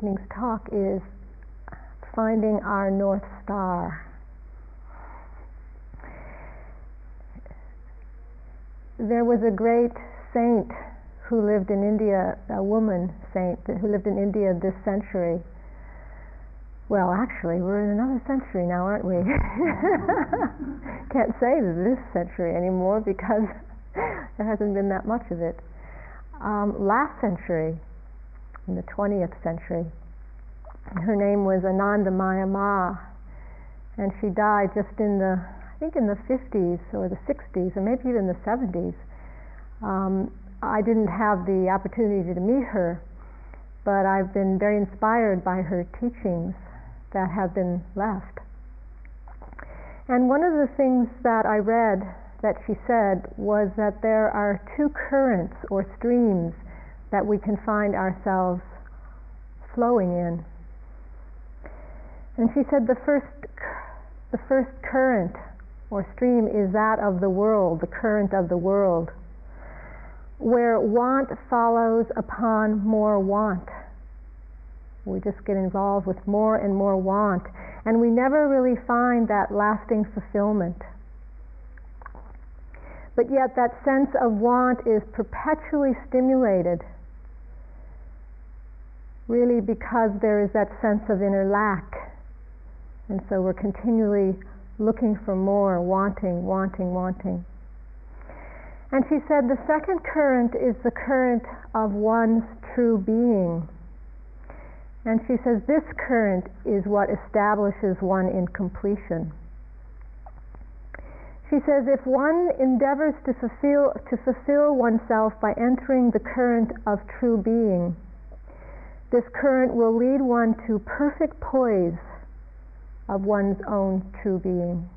evening's talk is finding our North Star. There was a great saint who lived in India, a woman saint who lived in India this century. Well, actually, we're in another century now, aren't we? Can't say this century anymore because there hasn't been that much of it. Um, last century, in the 20th century, her name was Anandamayi Ma, and she died just in the, I think in the 50s or the 60s, or maybe even the 70s. Um, I didn't have the opportunity to meet her, but I've been very inspired by her teachings that have been left. And one of the things that I read that she said was that there are two currents or streams that we can find ourselves flowing in. And she said the first, the first current or stream is that of the world, the current of the world, where want follows upon more want. We just get involved with more and more want, and we never really find that lasting fulfillment. But yet, that sense of want is perpetually stimulated, really because there is that sense of inner lack and so we're continually looking for more, wanting, wanting, wanting. And she said the second current is the current of one's true being. And she says this current is what establishes one in completion. She says if one endeavors to fulfill, to fulfill oneself by entering the current of true being, this current will lead one to perfect poise of one's own true being,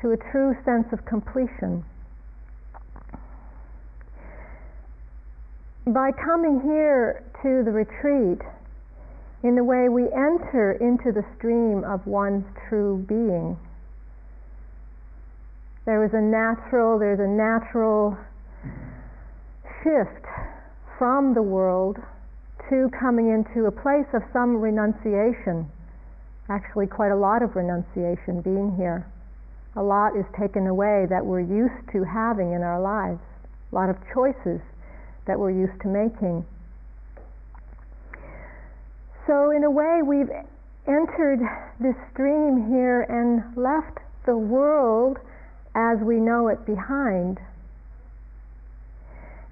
to a true sense of completion. By coming here to the retreat, in the way we enter into the stream of one's true being, there is a natural, there's a natural shift from the world to coming into a place of some renunciation actually quite a lot of renunciation being here. A lot is taken away that we're used to having in our lives, a lot of choices that we're used to making. So, in a way, we've entered this stream here and left the world as we know it behind.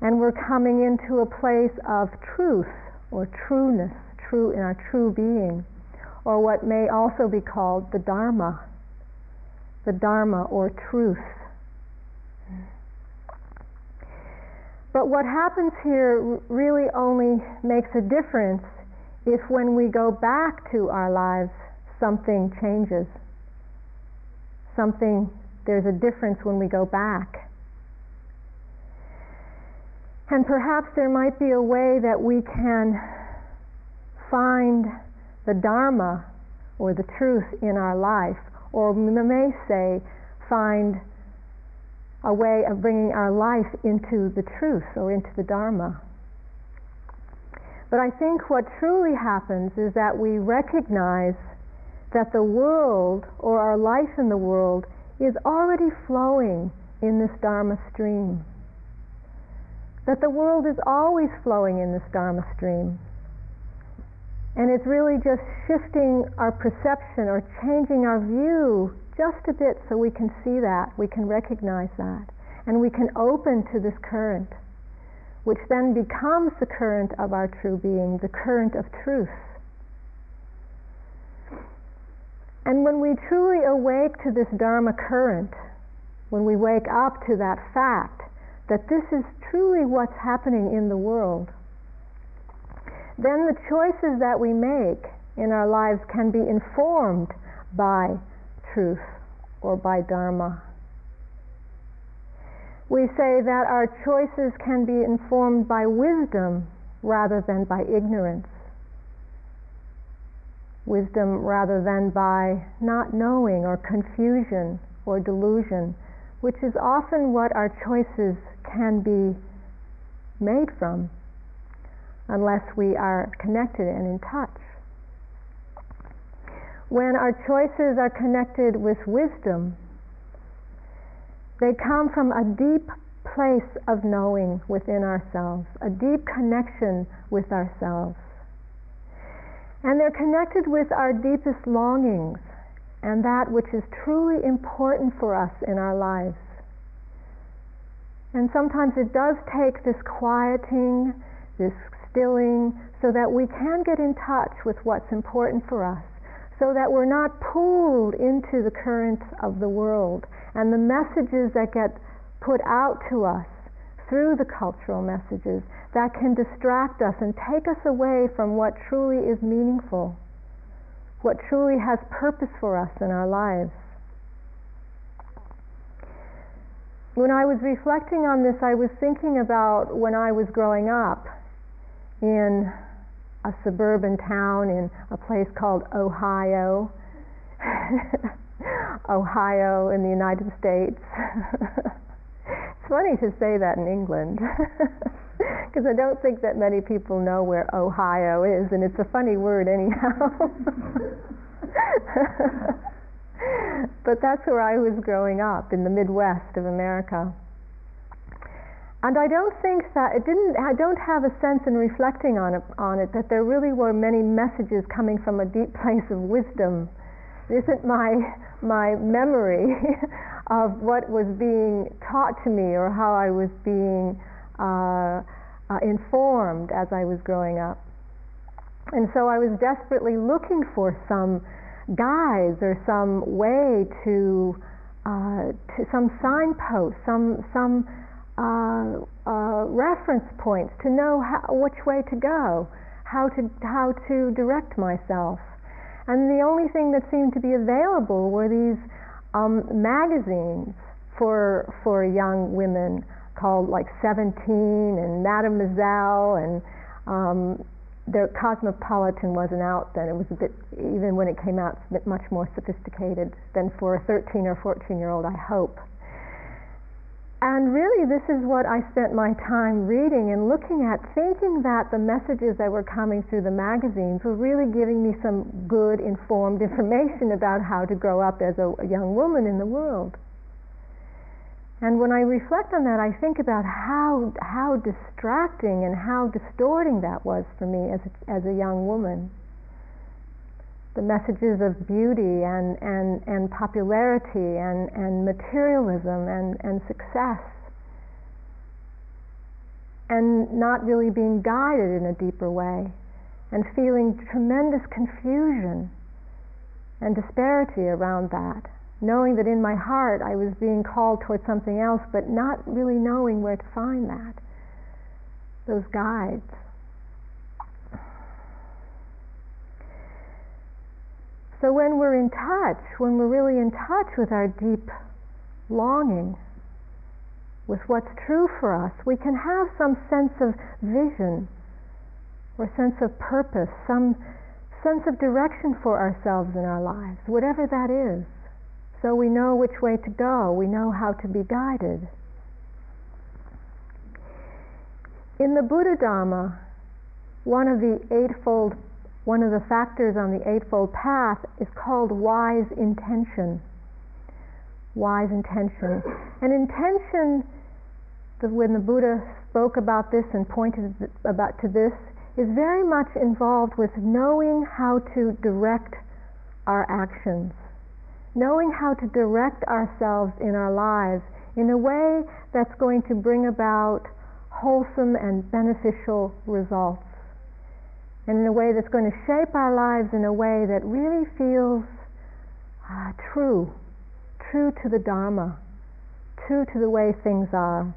And we're coming into a place of truth or trueness, true in our true being or what may also be called the Dharma, the Dharma or truth. But what happens here really only makes a difference if when we go back to our lives, something changes. Something, there's a difference when we go back. And perhaps there might be a way that we can find the Dharma or the truth in our life, or we may say, find a way of bringing our life into the truth or into the Dharma. But I think what truly happens is that we recognize that the world or our life in the world is already flowing in this Dharma stream. That the world is always flowing in this Dharma stream. And it's really just shifting our perception or changing our view just a bit so we can see that, we can recognize that, and we can open to this current, which then becomes the current of our true being, the current of truth. And when we truly awake to this Dharma current, when we wake up to that fact that this is truly what's happening in the world, then the choices that we make in our lives can be informed by truth or by Dharma. We say that our choices can be informed by wisdom rather than by ignorance. Wisdom rather than by not knowing or confusion or delusion, which is often what our choices can be made from unless we are connected and in touch. When our choices are connected with wisdom, they come from a deep place of knowing within ourselves, a deep connection with ourselves. And they're connected with our deepest longings and that which is truly important for us in our lives. And sometimes it does take this quieting, this stilling, so that we can get in touch with what's important for us, so that we're not pulled into the currents of the world and the messages that get put out to us through the cultural messages that can distract us and take us away from what truly is meaningful, what truly has purpose for us in our lives. When I was reflecting on this, I was thinking about when I was growing up in a suburban town in a place called Ohio. Ohio in the United States. It's funny to say that in England because I don't think that many people know where Ohio is, and it's a funny word anyhow. But that's where I was growing up in the Midwest of America. And I don't think that it didn't. I don't have a sense in reflecting on it, on it that there really were many messages coming from a deep place of wisdom. It isn't my my memory of what was being taught to me or how I was being uh, uh, informed as I was growing up. And so I was desperately looking for some guides or some way to, uh, to some signpost, some some uh, uh, reference points to know how, which way to go, how to how to direct myself. And the only thing that seemed to be available were these um, magazines for for young women called like Seventeen and Mademoiselle and um, the Cosmopolitan wasn't out then. It was a bit even when it came out, it's much more sophisticated than for a 13 or 14 year old. I hope. And really, this is what I spent my time reading and looking at, thinking that the messages that were coming through the magazines were really giving me some good, informed information about how to grow up as a young woman in the world. And when I reflect on that, I think about how, how distracting and how distorting that was for me as a, as a young woman. The messages of beauty and, and, and popularity and, and materialism and, and success. And not really being guided in a deeper way. And feeling tremendous confusion and disparity around that knowing that in my heart I was being called towards something else but not really knowing where to find that those guides So when we're in touch, when we're really in touch with our deep longing, with what's true for us, we can have some sense of vision or sense of purpose, some sense of direction for ourselves in our lives, whatever that is. So we know which way to go, we know how to be guided. In the Buddha Dhamma, one of the Eightfold one of the factors on the Eightfold Path is called wise intention. Wise intention. And intention, when the Buddha spoke about this and pointed about to this, is very much involved with knowing how to direct our actions, knowing how to direct ourselves in our lives in a way that's going to bring about wholesome and beneficial results. And in a way that's going to shape our lives in a way that really feels uh, true, true to the Dharma, true to the way things are.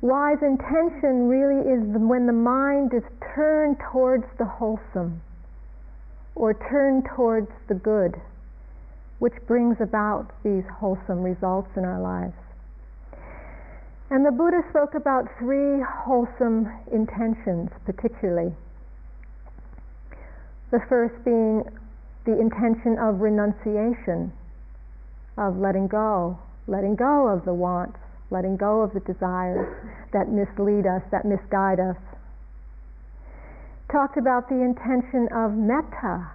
Wise intention really is when the mind is turned towards the wholesome or turn towards the good, which brings about these wholesome results in our lives. And the Buddha spoke about three wholesome intentions, particularly. The first being the intention of renunciation, of letting go, letting go of the wants, letting go of the desires that mislead us, that misguide us. Talked about the intention of metta,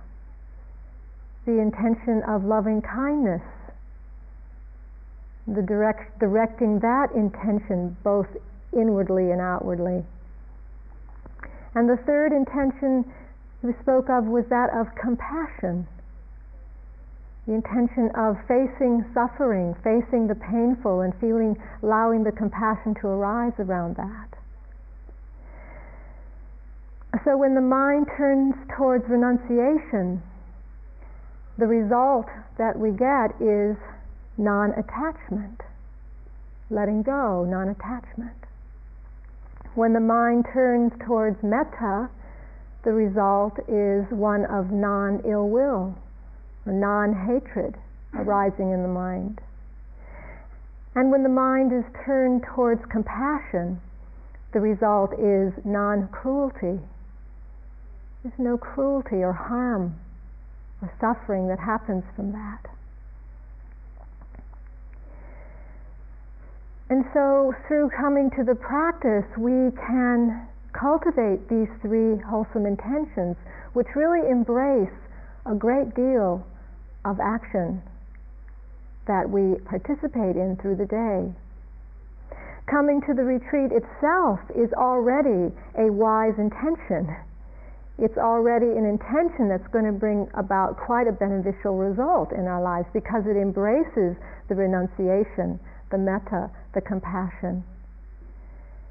the intention of loving kindness, the direct, directing that intention both inwardly and outwardly. And the third intention we spoke of was that of compassion the intention of facing suffering, facing the painful, and feeling, allowing the compassion to arise around that. So when the mind turns towards renunciation, the result that we get is non attachment, letting go, non attachment. When the mind turns towards metta, the result is one of non ill will, non hatred arising in the mind. And when the mind is turned towards compassion, the result is non cruelty. There's no cruelty or harm or suffering that happens from that. And so, through coming to the practice, we can cultivate these three wholesome intentions, which really embrace a great deal of action that we participate in through the day. Coming to the retreat itself is already a wise intention. It's already an intention that's going to bring about quite a beneficial result in our lives because it embraces the renunciation, the metta, the compassion.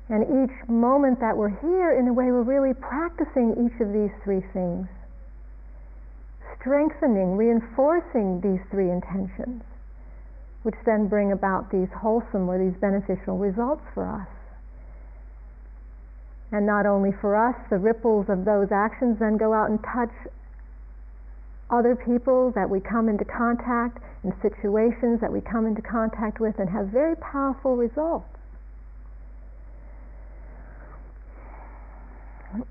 And each moment that we're here, in a way, we're really practicing each of these three things strengthening, reinforcing these three intentions, which then bring about these wholesome or these beneficial results for us. And not only for us, the ripples of those actions then go out and touch other people that we come into contact in situations that we come into contact with and have very powerful results.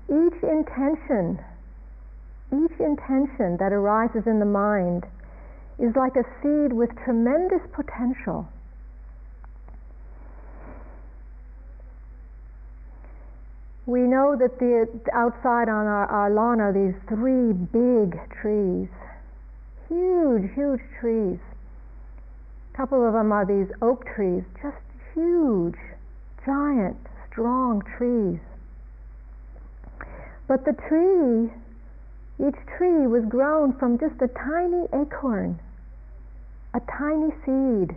Each intention each intention that arises in the mind is like a seed with tremendous potential. We know that the outside on our, our lawn are these three big trees, huge, huge trees. A couple of them are these oak trees, just huge, giant, strong trees. But the tree each tree was grown from just a tiny acorn, a tiny seed.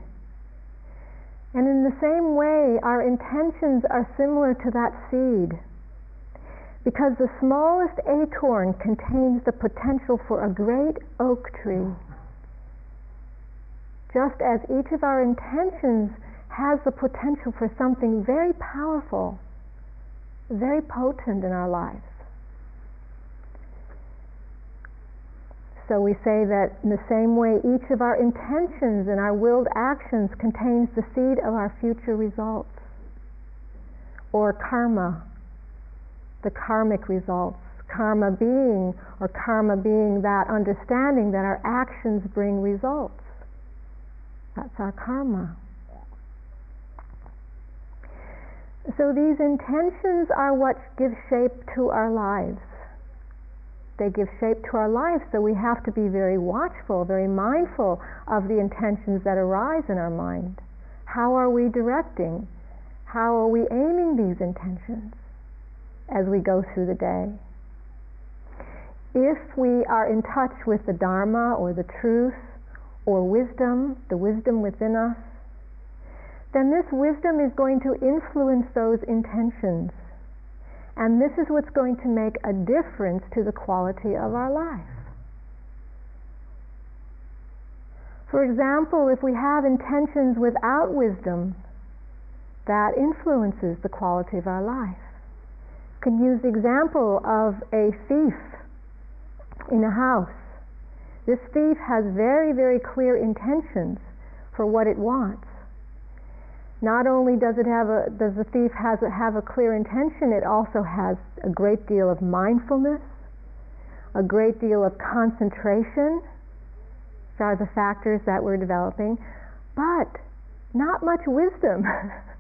And in the same way, our intentions are similar to that seed. Because the smallest acorn contains the potential for a great oak tree. Just as each of our intentions has the potential for something very powerful, very potent in our lives. So we say that in the same way, each of our intentions and our willed actions contains the seed of our future results, or karma, the karmic results. Karma being, or karma being that understanding that our actions bring results. That's our karma. So these intentions are what give shape to our lives they give shape to our lives, so we have to be very watchful, very mindful of the intentions that arise in our mind. How are we directing? How are we aiming these intentions as we go through the day? If we are in touch with the Dharma or the truth or wisdom, the wisdom within us, then this wisdom is going to influence those intentions and this is what's going to make a difference to the quality of our life. For example, if we have intentions without wisdom, that influences the quality of our life. Can use the example of a thief in a house. This thief has very, very clear intentions for what it wants. Not only does it have a does the thief has a, have a clear intention, it also has a great deal of mindfulness, a great deal of concentration. These are the factors that we're developing. But not much wisdom.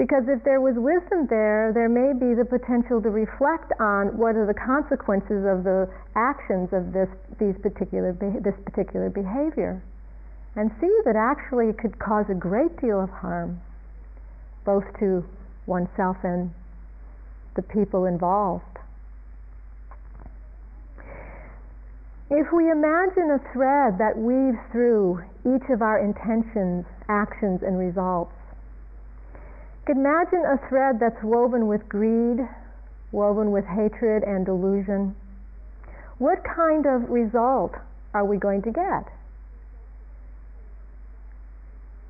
because if there was wisdom there, there may be the potential to reflect on what are the consequences of the actions of this, these particular, this particular behavior. And see that actually it could cause a great deal of harm, both to oneself and the people involved. If we imagine a thread that weaves through each of our intentions, actions, and results, imagine a thread that's woven with greed, woven with hatred and delusion. What kind of result are we going to get?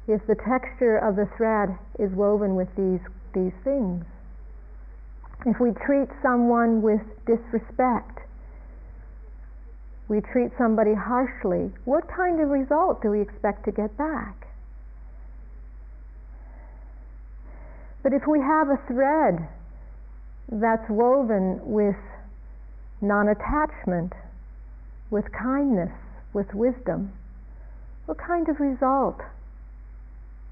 If the texture of the thread is woven with these, these things. If we treat someone with disrespect, we treat somebody harshly, what kind of result do we expect to get back? But if we have a thread that's woven with non attachment, with kindness, with wisdom, what kind of result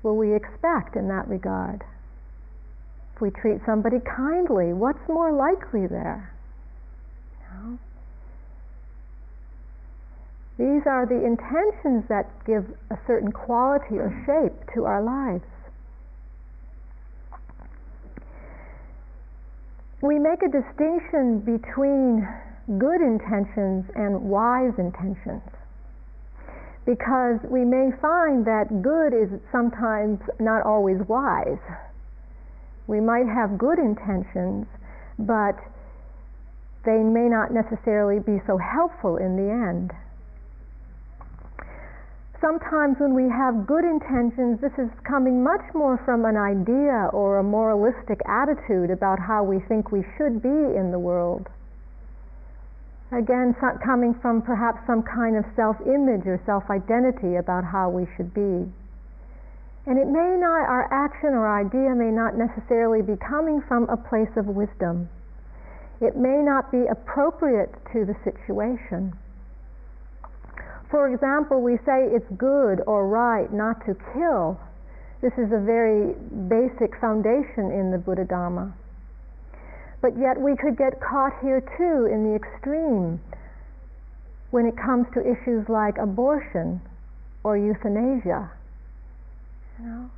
will we expect in that regard? If we treat somebody kindly, what's more likely there? Know? These are the intentions that give a certain quality or shape to our lives. We make a distinction between good intentions and wise intentions because we may find that good is sometimes not always wise. We might have good intentions, but they may not necessarily be so helpful in the end sometimes when we have good intentions, this is coming much more from an idea or a moralistic attitude about how we think we should be in the world. Again, coming from perhaps some kind of self image or self identity about how we should be. And it may not, our action or idea may not necessarily be coming from a place of wisdom. It may not be appropriate to the situation. For example, we say it's good or right not to kill. This is a very basic foundation in the Buddha Dharma. But yet we could get caught here too in the extreme when it comes to issues like abortion or euthanasia. You know,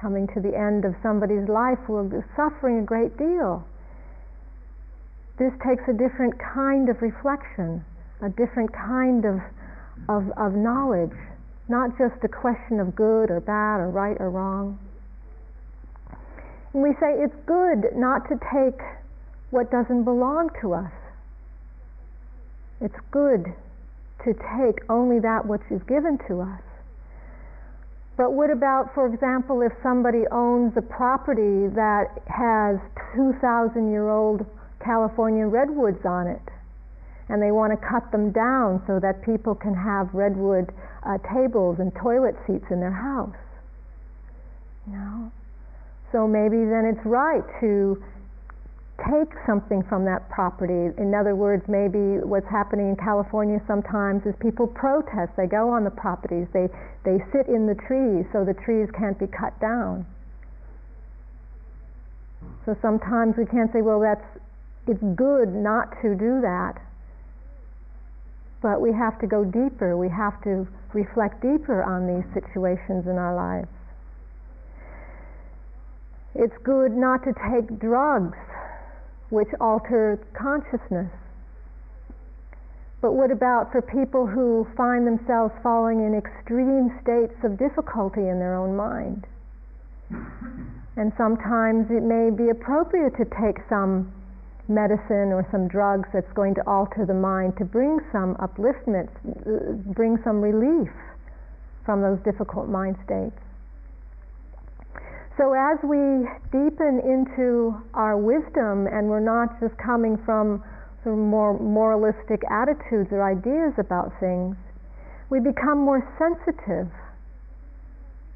coming to the end of somebody's life, we're suffering a great deal. This takes a different kind of reflection, a different kind of of, of knowledge, not just a question of good or bad or right or wrong. And we say it's good not to take what doesn't belong to us. It's good to take only that which is given to us. But what about, for example, if somebody owns a property that has 2,000 year old California redwoods on it? And they want to cut them down so that people can have redwood uh, tables and toilet seats in their house. You know? So maybe then it's right to take something from that property. In other words, maybe what's happening in California sometimes is people protest. They go on the properties, they, they sit in the trees so the trees can't be cut down. So sometimes we can't say, well, that's it's good not to do that but we have to go deeper. We have to reflect deeper on these situations in our lives. It's good not to take drugs which alter consciousness. But what about for people who find themselves falling in extreme states of difficulty in their own mind? And sometimes it may be appropriate to take some medicine or some drugs that's going to alter the mind to bring some upliftment, uh, bring some relief from those difficult mind states. So, as we deepen into our wisdom and we're not just coming from sort of more moralistic attitudes or ideas about things, we become more sensitive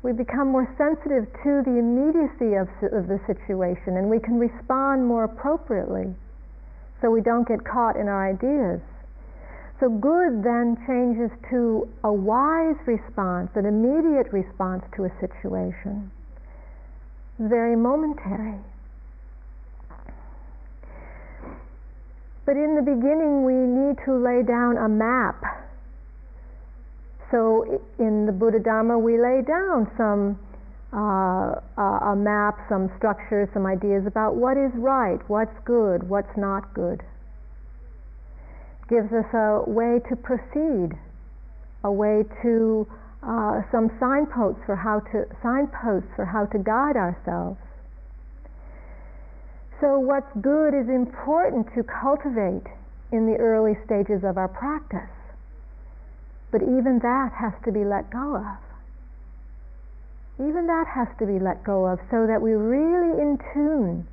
we become more sensitive to the immediacy of, of the situation and we can respond more appropriately so we don't get caught in our ideas. So good then changes to a wise response, an immediate response to a situation, very momentary. But in the beginning, we need to lay down a map. So in the Buddha Dharma, we lay down some uh, a map, some structures, some ideas about what is right, what's good, what's not good gives us a way to proceed, a way to uh, some signposts for how to signposts for how to guide ourselves. So what's good is important to cultivate in the early stages of our practice. But even that has to be let go of. Even that has to be let go of so that we're really in tune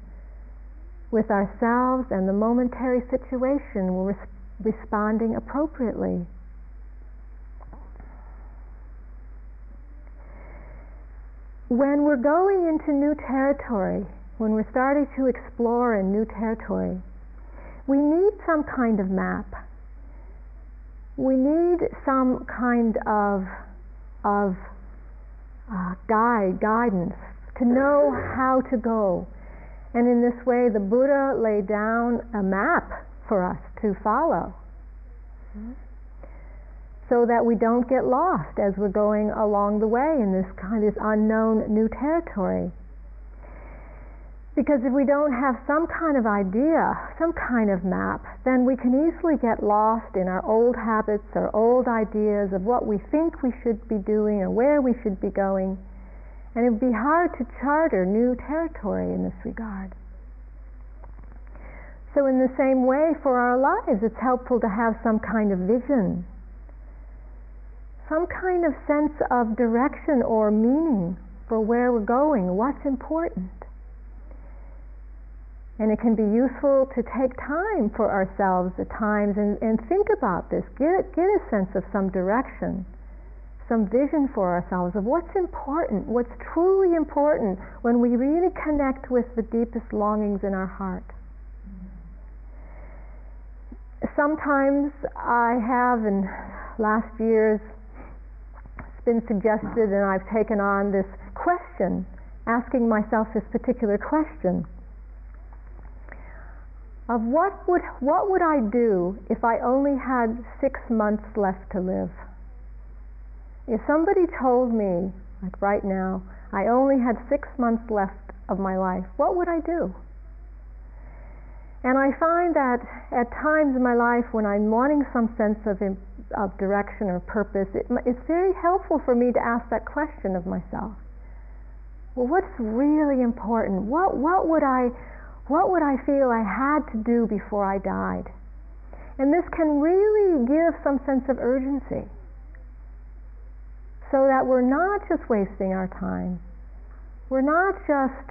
with ourselves and the momentary situation. We're responding appropriately. When we're going into new territory, when we're starting to explore in new territory, we need some kind of map. We need some kind of, of uh, guide, guidance, to know how to go. And in this way, the Buddha laid down a map for us to follow. So that we don't get lost as we're going along the way in this kind of unknown new territory. Because if we don't have some kind of idea, some kind of map, then we can easily get lost in our old habits or old ideas of what we think we should be doing or where we should be going. And it would be hard to charter new territory in this regard. So, in the same way, for our lives, it's helpful to have some kind of vision, some kind of sense of direction or meaning for where we're going, what's important. And it can be useful to take time for ourselves at times and, and think about this, get, get a sense of some direction, some vision for ourselves of what's important, what's truly important when we really connect with the deepest longings in our heart. Sometimes I have in last years it's been suggested and I've taken on this question, asking myself this particular question of what would what would I do if I only had six months left to live? If somebody told me, like right now, I only had six months left of my life, what would I do? And I find that at times in my life when I'm wanting some sense of, of direction or purpose, it, it's very helpful for me to ask that question of myself. Well, what's really important? What, what, would I, what would I feel I had to do before I died? And this can really give some sense of urgency so that we're not just wasting our time. We're not just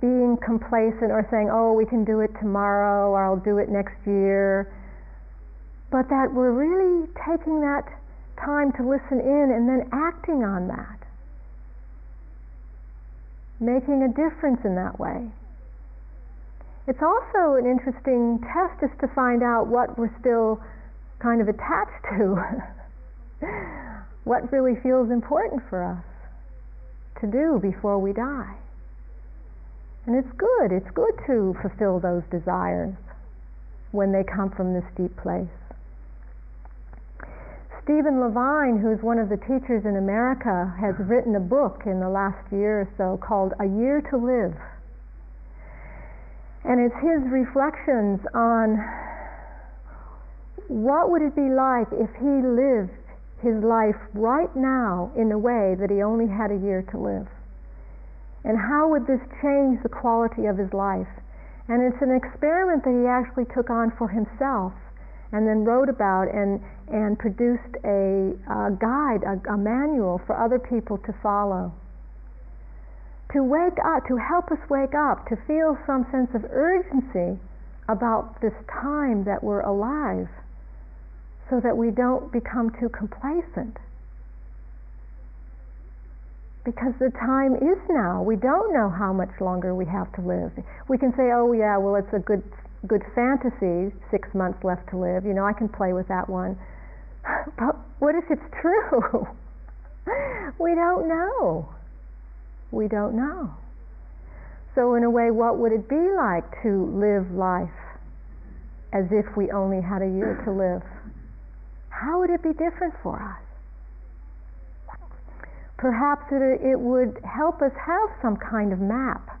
being complacent or saying, oh, we can do it tomorrow or I'll do it next year, but that we're really taking that time to listen in and then acting on that, making a difference in that way. It's also an interesting test just to find out what we're still kind of attached to, what really feels important for us to do before we die. And it's good, it's good to fulfill those desires when they come from this deep place. Stephen Levine, who's one of the teachers in America, has written a book in the last year or so called A Year to Live. And it's his reflections on what would it be like if he lived his life right now in a way that he only had a year to live. And how would this change the quality of his life? And it's an experiment that he actually took on for himself and then wrote about and, and produced a, a guide, a, a manual for other people to follow. To wake up, to help us wake up, to feel some sense of urgency about this time that we're alive so that we don't become too complacent because the time is now. We don't know how much longer we have to live. We can say, oh, yeah, well, it's a good good fantasy, six months left to live, you know, I can play with that one. But what if it's true? we don't know. We don't know. So, in a way, what would it be like to live life as if we only had a year to live? How would it be different for us? Perhaps it, it would help us have some kind of map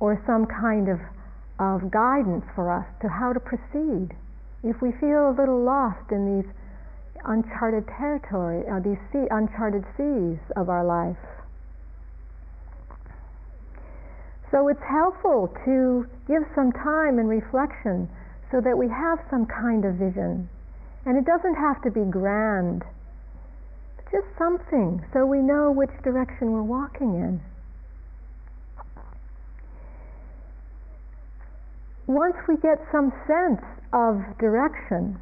or some kind of, of guidance for us to how to proceed. If we feel a little lost in these uncharted territory, uh, these sea, uncharted seas of our life. So it's helpful to give some time and reflection so that we have some kind of vision. And it doesn't have to be grand, just something so we know which direction we're walking in. Once we get some sense of direction,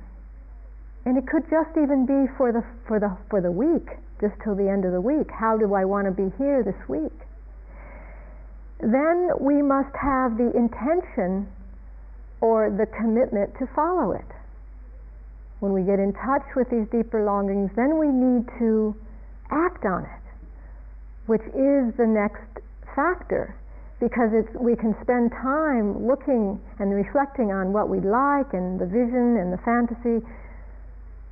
and it could just even be for the for the for the week, just till the end of the week. How do I want to be here this week? Then we must have the intention or the commitment to follow it. When we get in touch with these deeper longings, then we need to act on it, which is the next factor because it's, we can spend time looking and reflecting on what we like and the vision and the fantasy,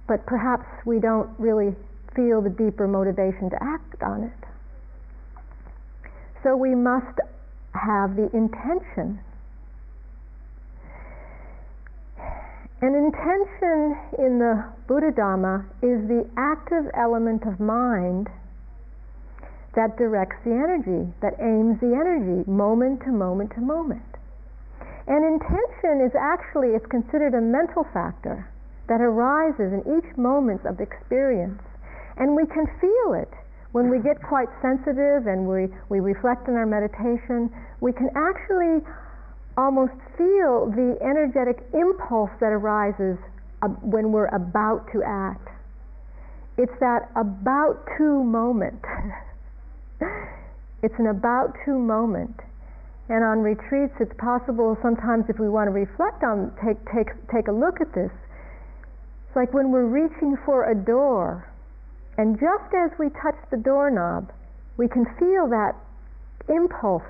but perhaps we don't really feel the deeper motivation to act on it. So we must have the intention. An intention in the Buddha Dhamma is the active element of mind that directs the energy, that aims the energy moment to moment to moment. And intention is actually, it's considered a mental factor that arises in each moment of experience. And we can feel it when we get quite sensitive and we, we reflect in our meditation, we can actually almost feel the energetic impulse that arises when we're about to act. It's that about to moment it's an about to moment. And on retreats, it's possible sometimes if we want to reflect on, take, take, take a look at this. It's like when we're reaching for a door, and just as we touch the doorknob, we can feel that impulse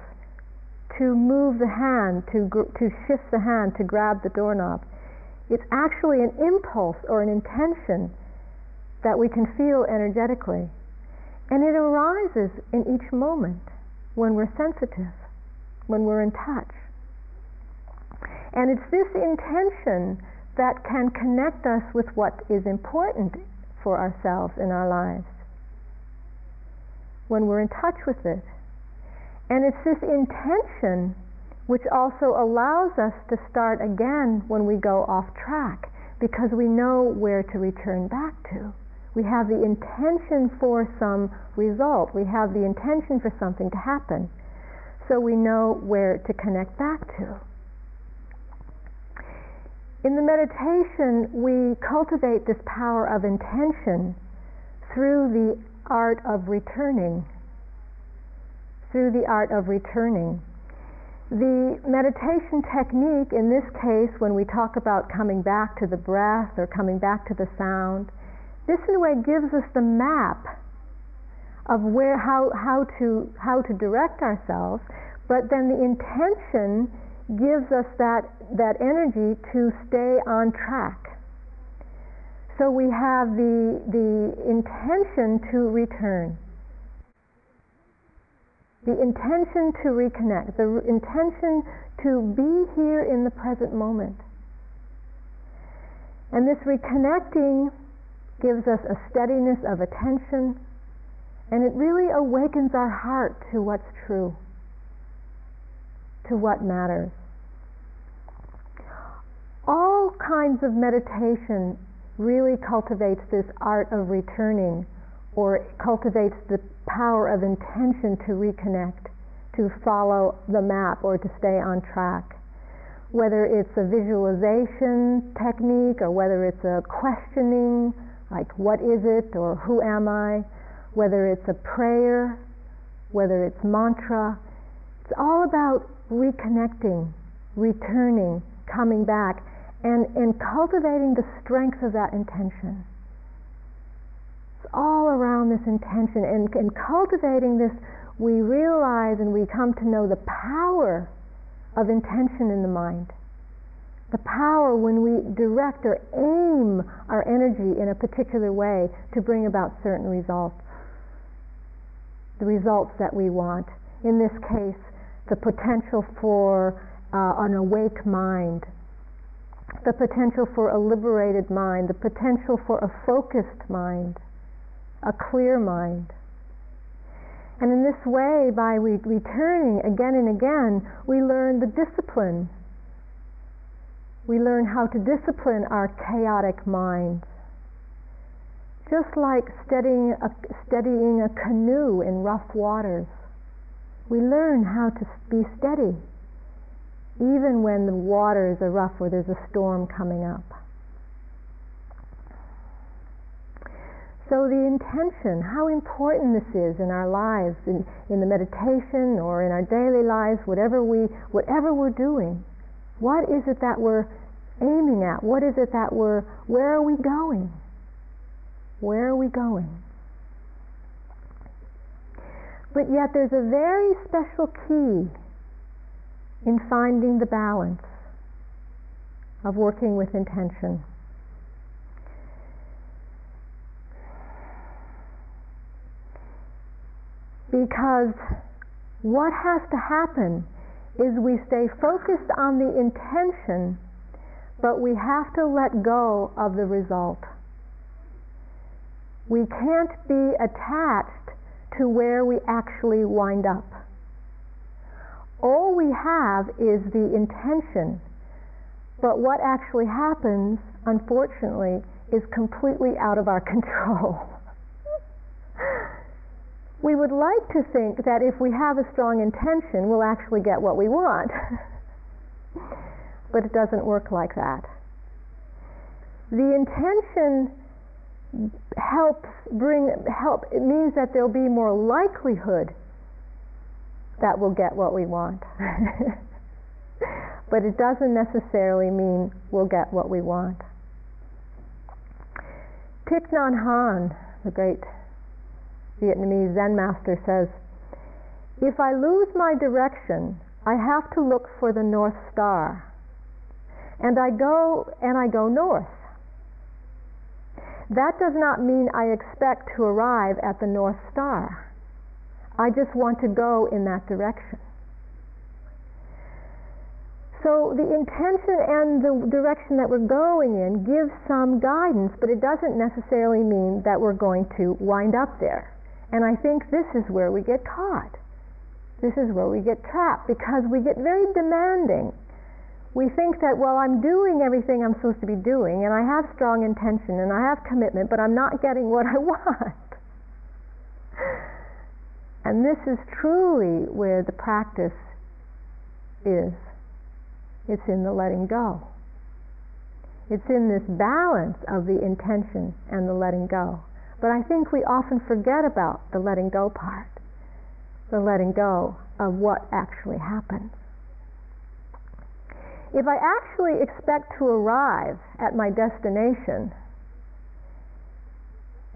to move the hand, to, to shift the hand, to grab the doorknob. It's actually an impulse or an intention that we can feel energetically. And it arises in each moment when we're sensitive, when we're in touch. And it's this intention that can connect us with what is important for ourselves in our lives. When we're in touch with it. And it's this intention which also allows us to start again when we go off track because we know where to return back to. We have the intention for some result. We have the intention for something to happen. So we know where to connect back to. In the meditation, we cultivate this power of intention through the art of returning. Through the art of returning. The meditation technique, in this case, when we talk about coming back to the breath or coming back to the sound, this, in a way, gives us the map of where, how, how, to, how to direct ourselves, but then the intention gives us that, that energy to stay on track. So we have the, the intention to return, the intention to reconnect, the intention to be here in the present moment. And this reconnecting gives us a steadiness of attention, and it really awakens our heart to what's true, to what matters. All kinds of meditation really cultivates this art of returning or cultivates the power of intention to reconnect, to follow the map or to stay on track. Whether it's a visualization technique or whether it's a questioning like what is it or who am I, whether it's a prayer, whether it's mantra. It's all about reconnecting returning, coming back, and, and cultivating the strength of that intention. It's all around this intention, and, in cultivating this, we realize and we come to know the power of intention in the mind. The power when we direct or aim our energy in a particular way to bring about certain results. The results that we want. In this case, the potential for uh, an awake mind, the potential for a liberated mind, the potential for a focused mind, a clear mind. And in this way, by re- returning again and again, we learn the discipline. We learn how to discipline our chaotic minds. Just like steadying a, steadying a canoe in rough waters, we learn how to be steady, even when the waters are rough or there's a storm coming up. So the intention, how important this is in our lives, in, in the meditation or in our daily lives, whatever we whatever we're doing. What is it that we're aiming at? What is it that we're where are we going? Where are we going? But yet there's a very special key in finding the balance of working with intention. because what has to happen is we stay focused on the intention, but we have to let go of the result. We can't be attached to where we actually wind up. All we have is the intention, but what actually happens, unfortunately, is completely out of our control we would like to think that if we have a strong intention, we'll actually get what we want. but it doesn't work like that. The intention helps bring help it means that there'll be more likelihood that we'll get what we want. but it doesn't necessarily mean we'll get what we want. Thich Nhat Hanh, the great Vietnamese Zen master says, if I lose my direction, I have to look for the North Star. And I go and I go north. That does not mean I expect to arrive at the North Star. I just want to go in that direction. So the intention and the direction that we're going in gives some guidance, but it doesn't necessarily mean that we're going to wind up there. And I think this is where we get caught. This is where we get trapped because we get very demanding. We think that, well, I'm doing everything I'm supposed to be doing and I have strong intention and I have commitment, but I'm not getting what I want. And this is truly where the practice is. It's in the letting go. It's in this balance of the intention and the letting go. But I think we often forget about the letting go part, the letting go of what actually happens. If I actually expect to arrive at my destination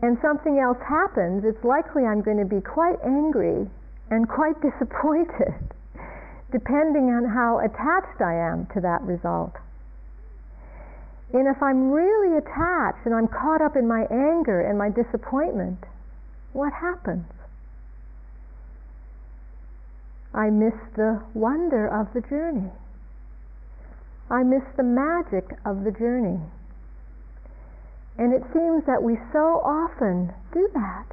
and something else happens, it's likely I'm going to be quite angry and quite disappointed, depending on how attached I am to that result. And if I'm really attached and I'm caught up in my anger and my disappointment, what happens? I miss the wonder of the journey. I miss the magic of the journey. And it seems that we so often do that.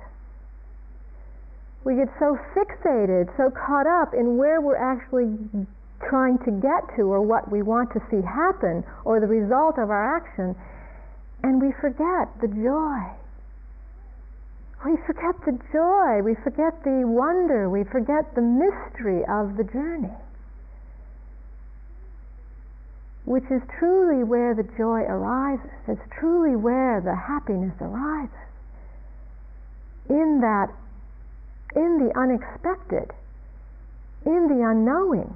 We get so fixated, so caught up in where we're actually trying to get to or what we want to see happen or the result of our action, and we forget the joy. We forget the joy, we forget the wonder, we forget the mystery of the journey, which is truly where the joy arises, it's truly where the happiness arises. In that, in the unexpected, in the unknowing.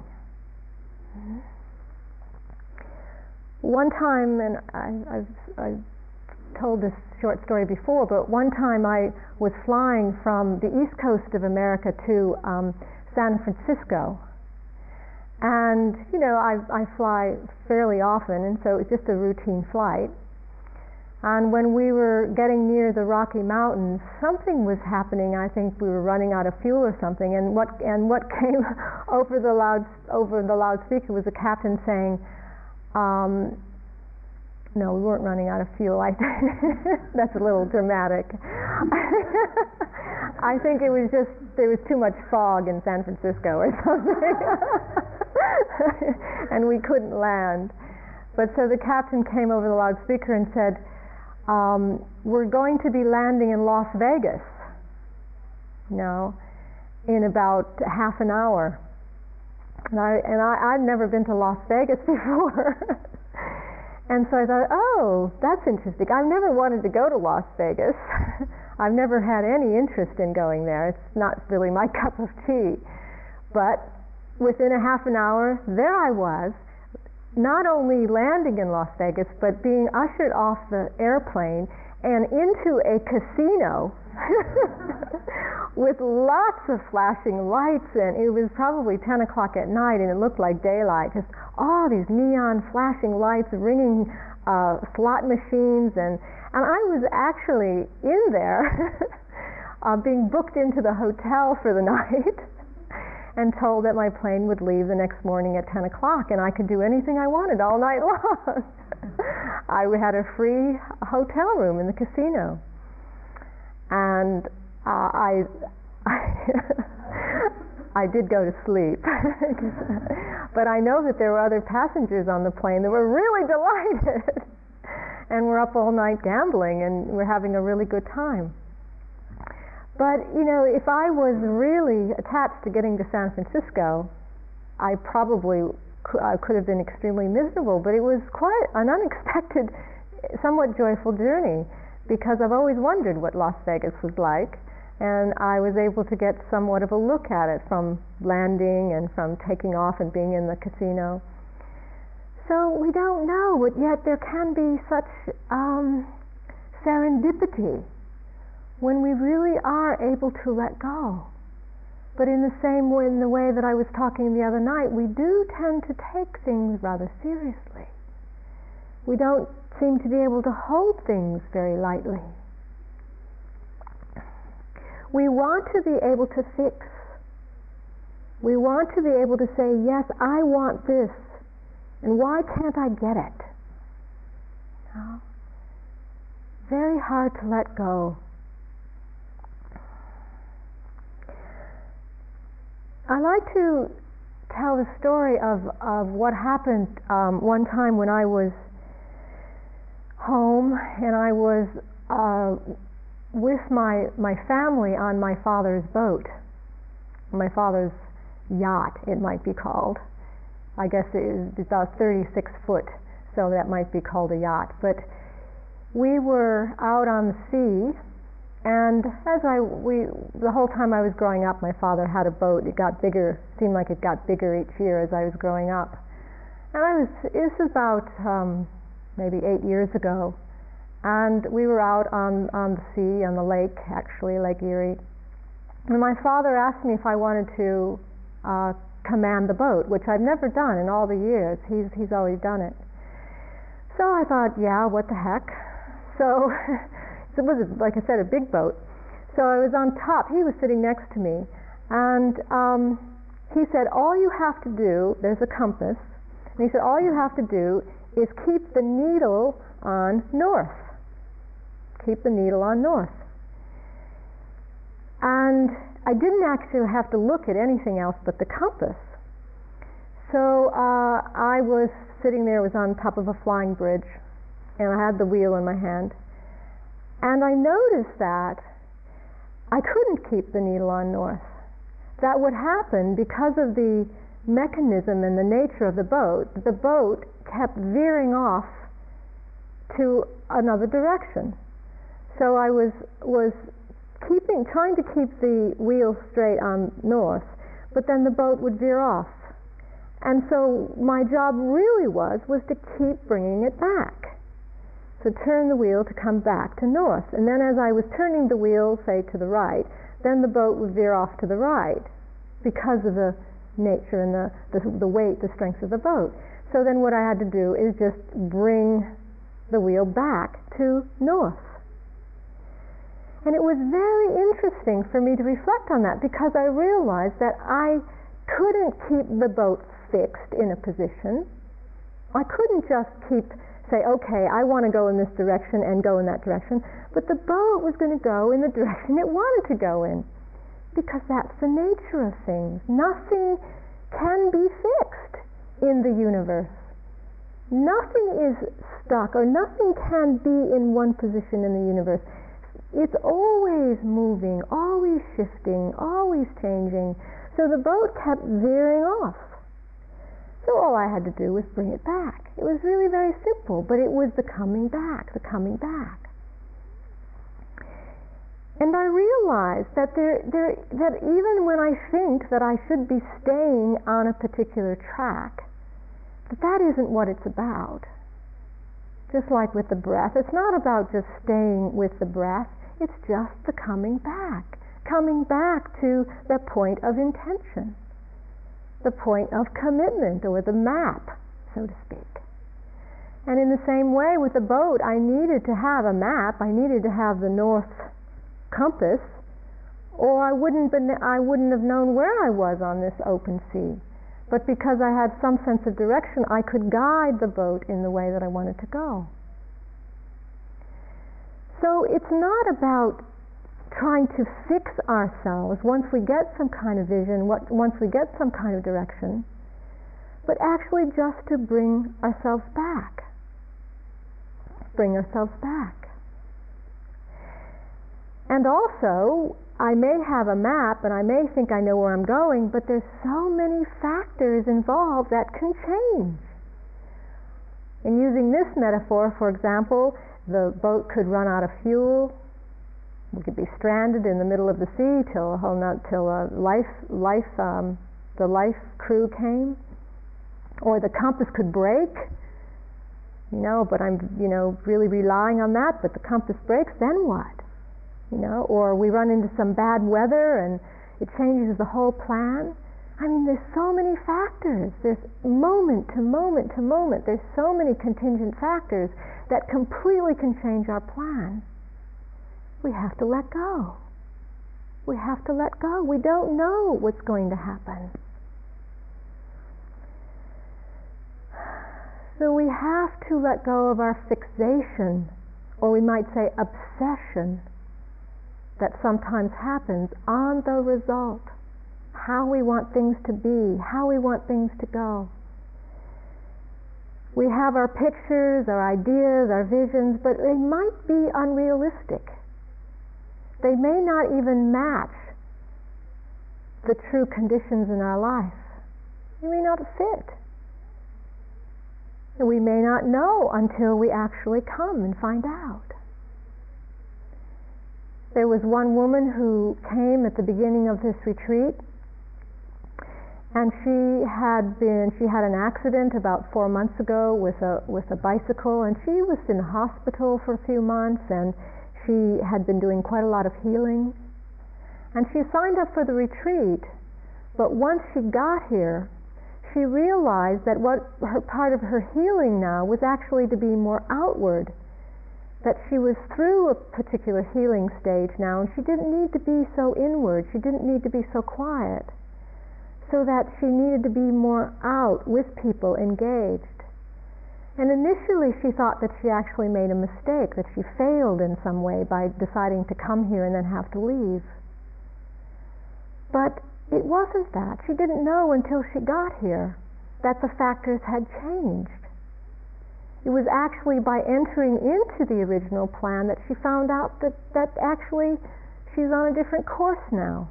one time, and I, I've, I've told this short story before, but one time I was flying from the east coast of America to um, San Francisco. And, you know, I, I fly fairly often, and so it was just a routine flight. And when we were getting near the Rocky Mountains, something was happening. I think we were running out of fuel or something. And what and what came over the loud over the loudspeaker was the captain saying, um, "No, we weren't running out of fuel." I that's a little dramatic. I think it was just there was too much fog in San Francisco or something, and we couldn't land. But so the captain came over the loudspeaker and said um, we're going to be landing in Las Vegas, you know, in about half an hour. And I and I, I'd never been to Las Vegas before. and so I thought, oh, that's interesting. I've never wanted to go to Las Vegas. I've never had any interest in going there. It's not really my cup of tea. But within a half an hour, there I was not only landing in Las Vegas, but being ushered off the airplane and into a casino with lots of flashing lights. And it was probably 10 o'clock at night and it looked like daylight just all these neon flashing lights ringing uh, slot machines. And and I was actually in there uh, being booked into the hotel for the night and told that my plane would leave the next morning at 10 o'clock and I could do anything I wanted all night long. I had a free hotel room in the casino. And uh, I, I, did go to sleep. but I know that there were other passengers on the plane that were really delighted. and we're up all night gambling and we're having a really good time. But, you know, if I was really attached to getting to San Francisco, I probably uh, could have been extremely miserable, but it was quite an unexpected, somewhat joyful journey because I've always wondered what Las Vegas was like, and I was able to get somewhat of a look at it from landing and from taking off and being in the casino. So we don't know, but yet there can be such um, serendipity when we really are able to let go. But in the same way, in the way that I was talking the other night, we do tend to take things rather seriously. We don't seem to be able to hold things very lightly. We want to be able to fix. We want to be able to say, yes, I want this, and why can't I get it? No. Very hard to let go. I like to tell the story of, of what happened um, one time when I was home and I was uh, with my, my family on my father's boat, my father's yacht, it might be called. I guess it is about 36 foot, so that might be called a yacht. But we were out on the sea and as I we the whole time I was growing up, my father had a boat. It got bigger. Seemed like it got bigger each year as I was growing up. And I was this was about um, maybe eight years ago, and we were out on on the sea on the lake, actually Lake Erie. And my father asked me if I wanted to uh, command the boat, which I've never done in all the years. He's he's always done it. So I thought, yeah, what the heck. So it was, like I said, a big boat. So I was on top. He was sitting next to me. And um, he said, All you have to do, there's a compass. And he said, All you have to do is keep the needle on north. Keep the needle on north. And I didn't actually have to look at anything else but the compass. So uh, I was sitting there, was on top of a flying bridge, and I had the wheel in my hand. And I noticed that I couldn't keep the needle on north. That would happen because of the mechanism and the nature of the boat. The boat kept veering off to another direction. So I was was keeping trying to keep the wheel straight on north, but then the boat would veer off. And so my job really was was to keep bringing it back. So turn the wheel to come back to north. And then as I was turning the wheel, say to the right, then the boat would veer off to the right because of the nature and the, the, the weight, the strength of the boat. So then what I had to do is just bring the wheel back to north. And it was very interesting for me to reflect on that because I realized that I couldn't keep the boat fixed in a position. I couldn't just keep say, okay, I want to go in this direction and go in that direction, but the boat was going to go in the direction it wanted to go in because that's the nature of things. Nothing can be fixed in the universe. Nothing is stuck or nothing can be in one position in the universe. It's always moving, always shifting, always changing. So the boat kept veering off. So all I had to do was bring it back. It was really very simple, but it was the coming back, the coming back. And I realized that there, there, that even when I think that I should be staying on a particular track, that that isn't what it's about. Just like with the breath, it's not about just staying with the breath, it's just the coming back, coming back to the point of intention, the point of commitment, or the map, so to speak. And in the same way with the boat, I needed to have a map, I needed to have the north compass, or I wouldn't, been, I wouldn't have known where I was on this open sea. But because I had some sense of direction, I could guide the boat in the way that I wanted to go. So it's not about trying to fix ourselves once we get some kind of vision, once we get some kind of direction, but actually just to bring ourselves back. Bring ourselves back. And also, I may have a map and I may think I know where I'm going, but there's so many factors involved that can change. In using this metaphor, for example, the boat could run out of fuel. We could be stranded in the middle of the sea till a whole not till a life life um, the life crew came, or the compass could break. You know, but I'm you know really relying on that. But the compass breaks, then what? you know, or we run into some bad weather and it changes the whole plan. I mean, there's so many factors. There's moment to moment to moment. There's so many contingent factors that completely can change our plan. We have to let go. We have to let go. We don't know what's going to happen. So we have to let go of our fixation, or we might say obsession that sometimes happens on the result, how we want things to be, how we want things to go. We have our pictures, our ideas, our visions, but they might be unrealistic. They may not even match the true conditions in our life. They may not fit. And we may not know until we actually come and find out. There was one woman who came at the beginning of this retreat, and she had been she had an accident about four months ago with a with a bicycle, and she was in the hospital for a few months, and she had been doing quite a lot of healing, and she signed up for the retreat. But once she got here, she realized that what her part of her healing now was actually to be more outward that she was through a particular healing stage now and she didn't need to be so inward, she didn't need to be so quiet, so that she needed to be more out with people, engaged. And initially she thought that she actually made a mistake, that she failed in some way by deciding to come here and then have to leave. But it wasn't that. She didn't know until she got here that the factors had changed it was actually by entering into the original plan that she found out that, that actually she's on a different course now,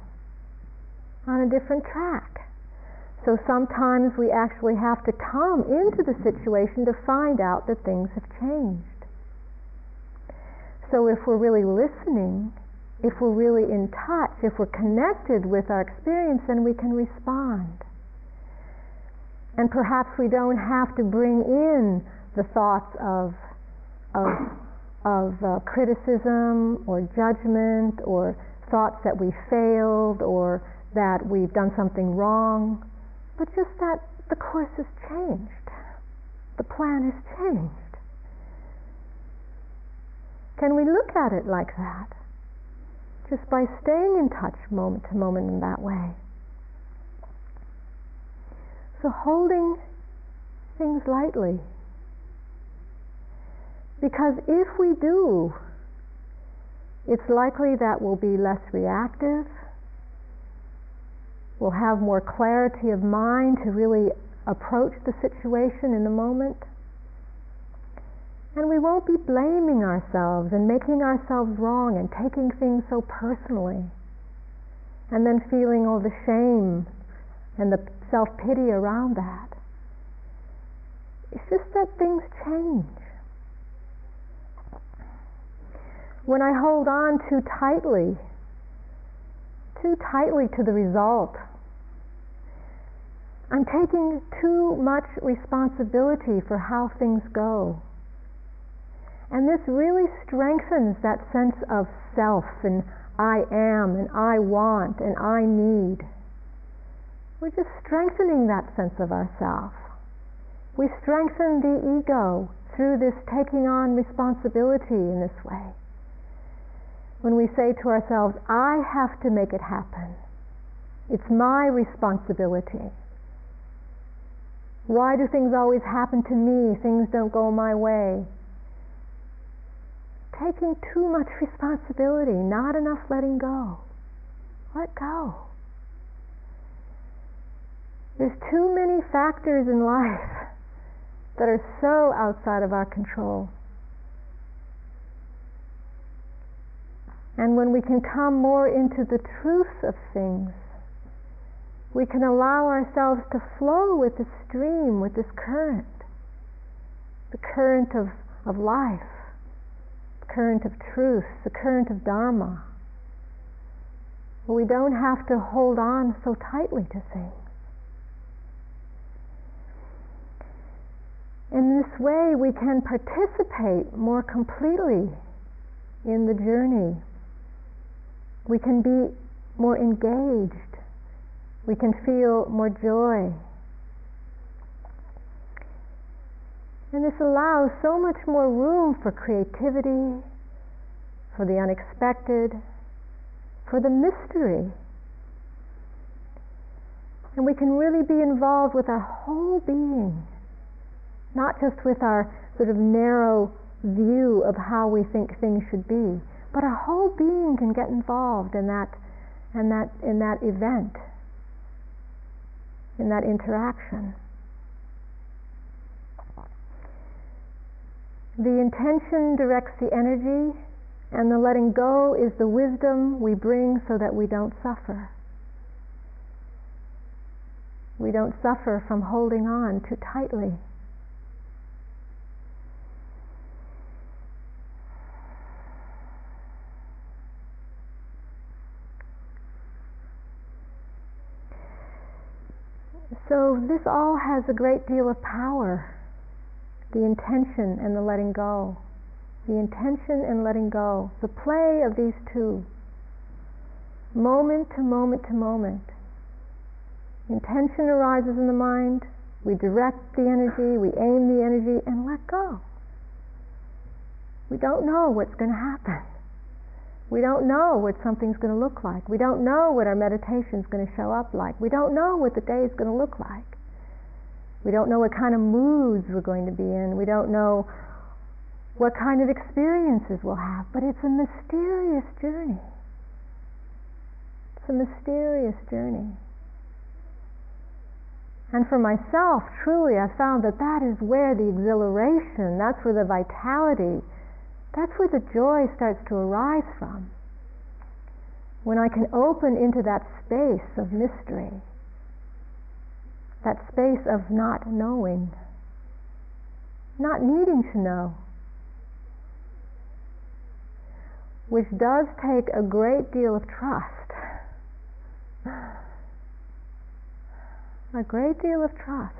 on a different track. So sometimes we actually have to come into the situation to find out that things have changed. So if we're really listening, if we're really in touch, if we're connected with our experience, then we can respond. And perhaps we don't have to bring in the thoughts of, of, of uh, criticism or judgment or thoughts that we failed or that we've done something wrong, but just that the course has changed. The plan has changed. Can we look at it like that? Just by staying in touch moment to moment in that way. So holding things lightly. Because if we do, it's likely that we'll be less reactive, we'll have more clarity of mind to really approach the situation in the moment, and we won't be blaming ourselves and making ourselves wrong and taking things so personally, and then feeling all the shame and the self pity around that. It's just that things change. When I hold on too tightly, too tightly to the result, I'm taking too much responsibility for how things go. And this really strengthens that sense of self and I am and I want and I need. We're just strengthening that sense of ourself. We strengthen the ego through this taking on responsibility in this way. When we say to ourselves, I have to make it happen, it's my responsibility. Why do things always happen to me? Things don't go my way. Taking too much responsibility, not enough letting go. Let go. There's too many factors in life that are so outside of our control. And when we can come more into the truth of things, we can allow ourselves to flow with the stream, with this current, the current of, of life, current of truth, the current of Dharma. we don't have to hold on so tightly to things. In this way, we can participate more completely in the journey. We can be more engaged. We can feel more joy. And this allows so much more room for creativity, for the unexpected, for the mystery. And we can really be involved with our whole being not just with our sort of narrow view of how we think things should be, but our whole being can get involved in that, in that, in that event, in that interaction. The intention directs the energy, and the letting go is the wisdom we bring so that we don't suffer. We don't suffer from holding on too tightly. So this all has a great deal of power. The intention and the letting go. The intention and letting go. The play of these two. Moment to moment to moment. Intention arises in the mind. We direct the energy, we aim the energy, and let go. We don't know what's going to happen. We don't know what something's going to look like. We don't know what our meditation is going to show up like. We don't know what the day is going to look like. We don't know what kind of moods we're going to be in. We don't know what kind of experiences we'll have. But it's a mysterious journey. It's a mysterious journey. And for myself, truly, I found that that is where the exhilaration, that's where the vitality, that's where the joy starts to arise from. When I can open into that space of mystery, that space of not knowing, not needing to know, which does take a great deal of trust. A great deal of trust.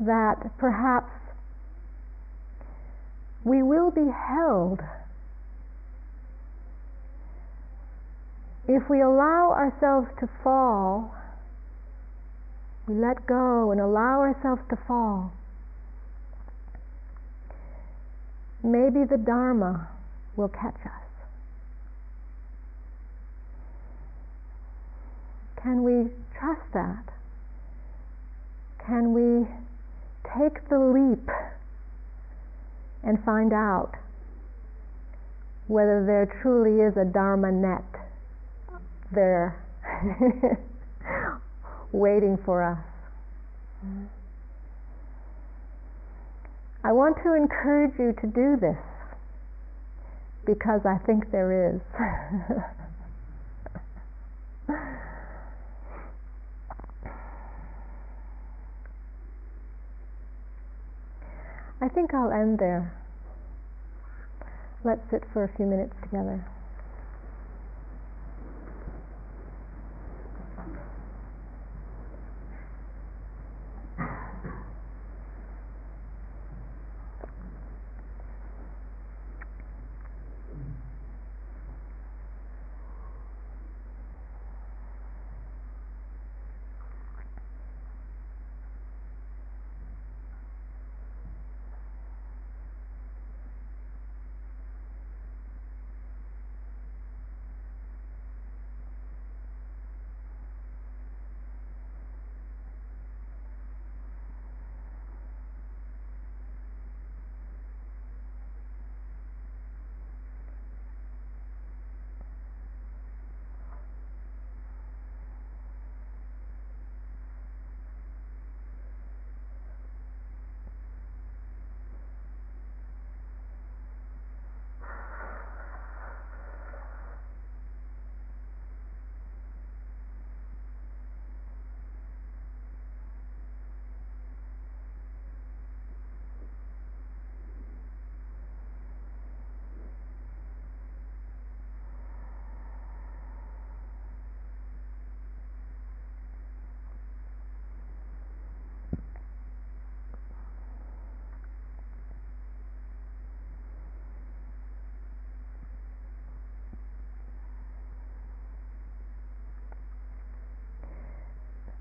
that perhaps we will be held if we allow ourselves to fall, we let go and allow ourselves to fall, maybe the Dharma will catch us. Can we trust that? Can we take the leap and find out whether there truly is a Dharma net there waiting for us. I want to encourage you to do this because I think there is. I think I'll end there. Let's sit for a few minutes together.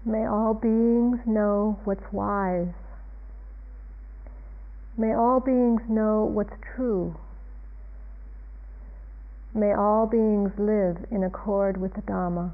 May all beings know what's wise. May all beings know what's true. May all beings live in accord with the Dhamma.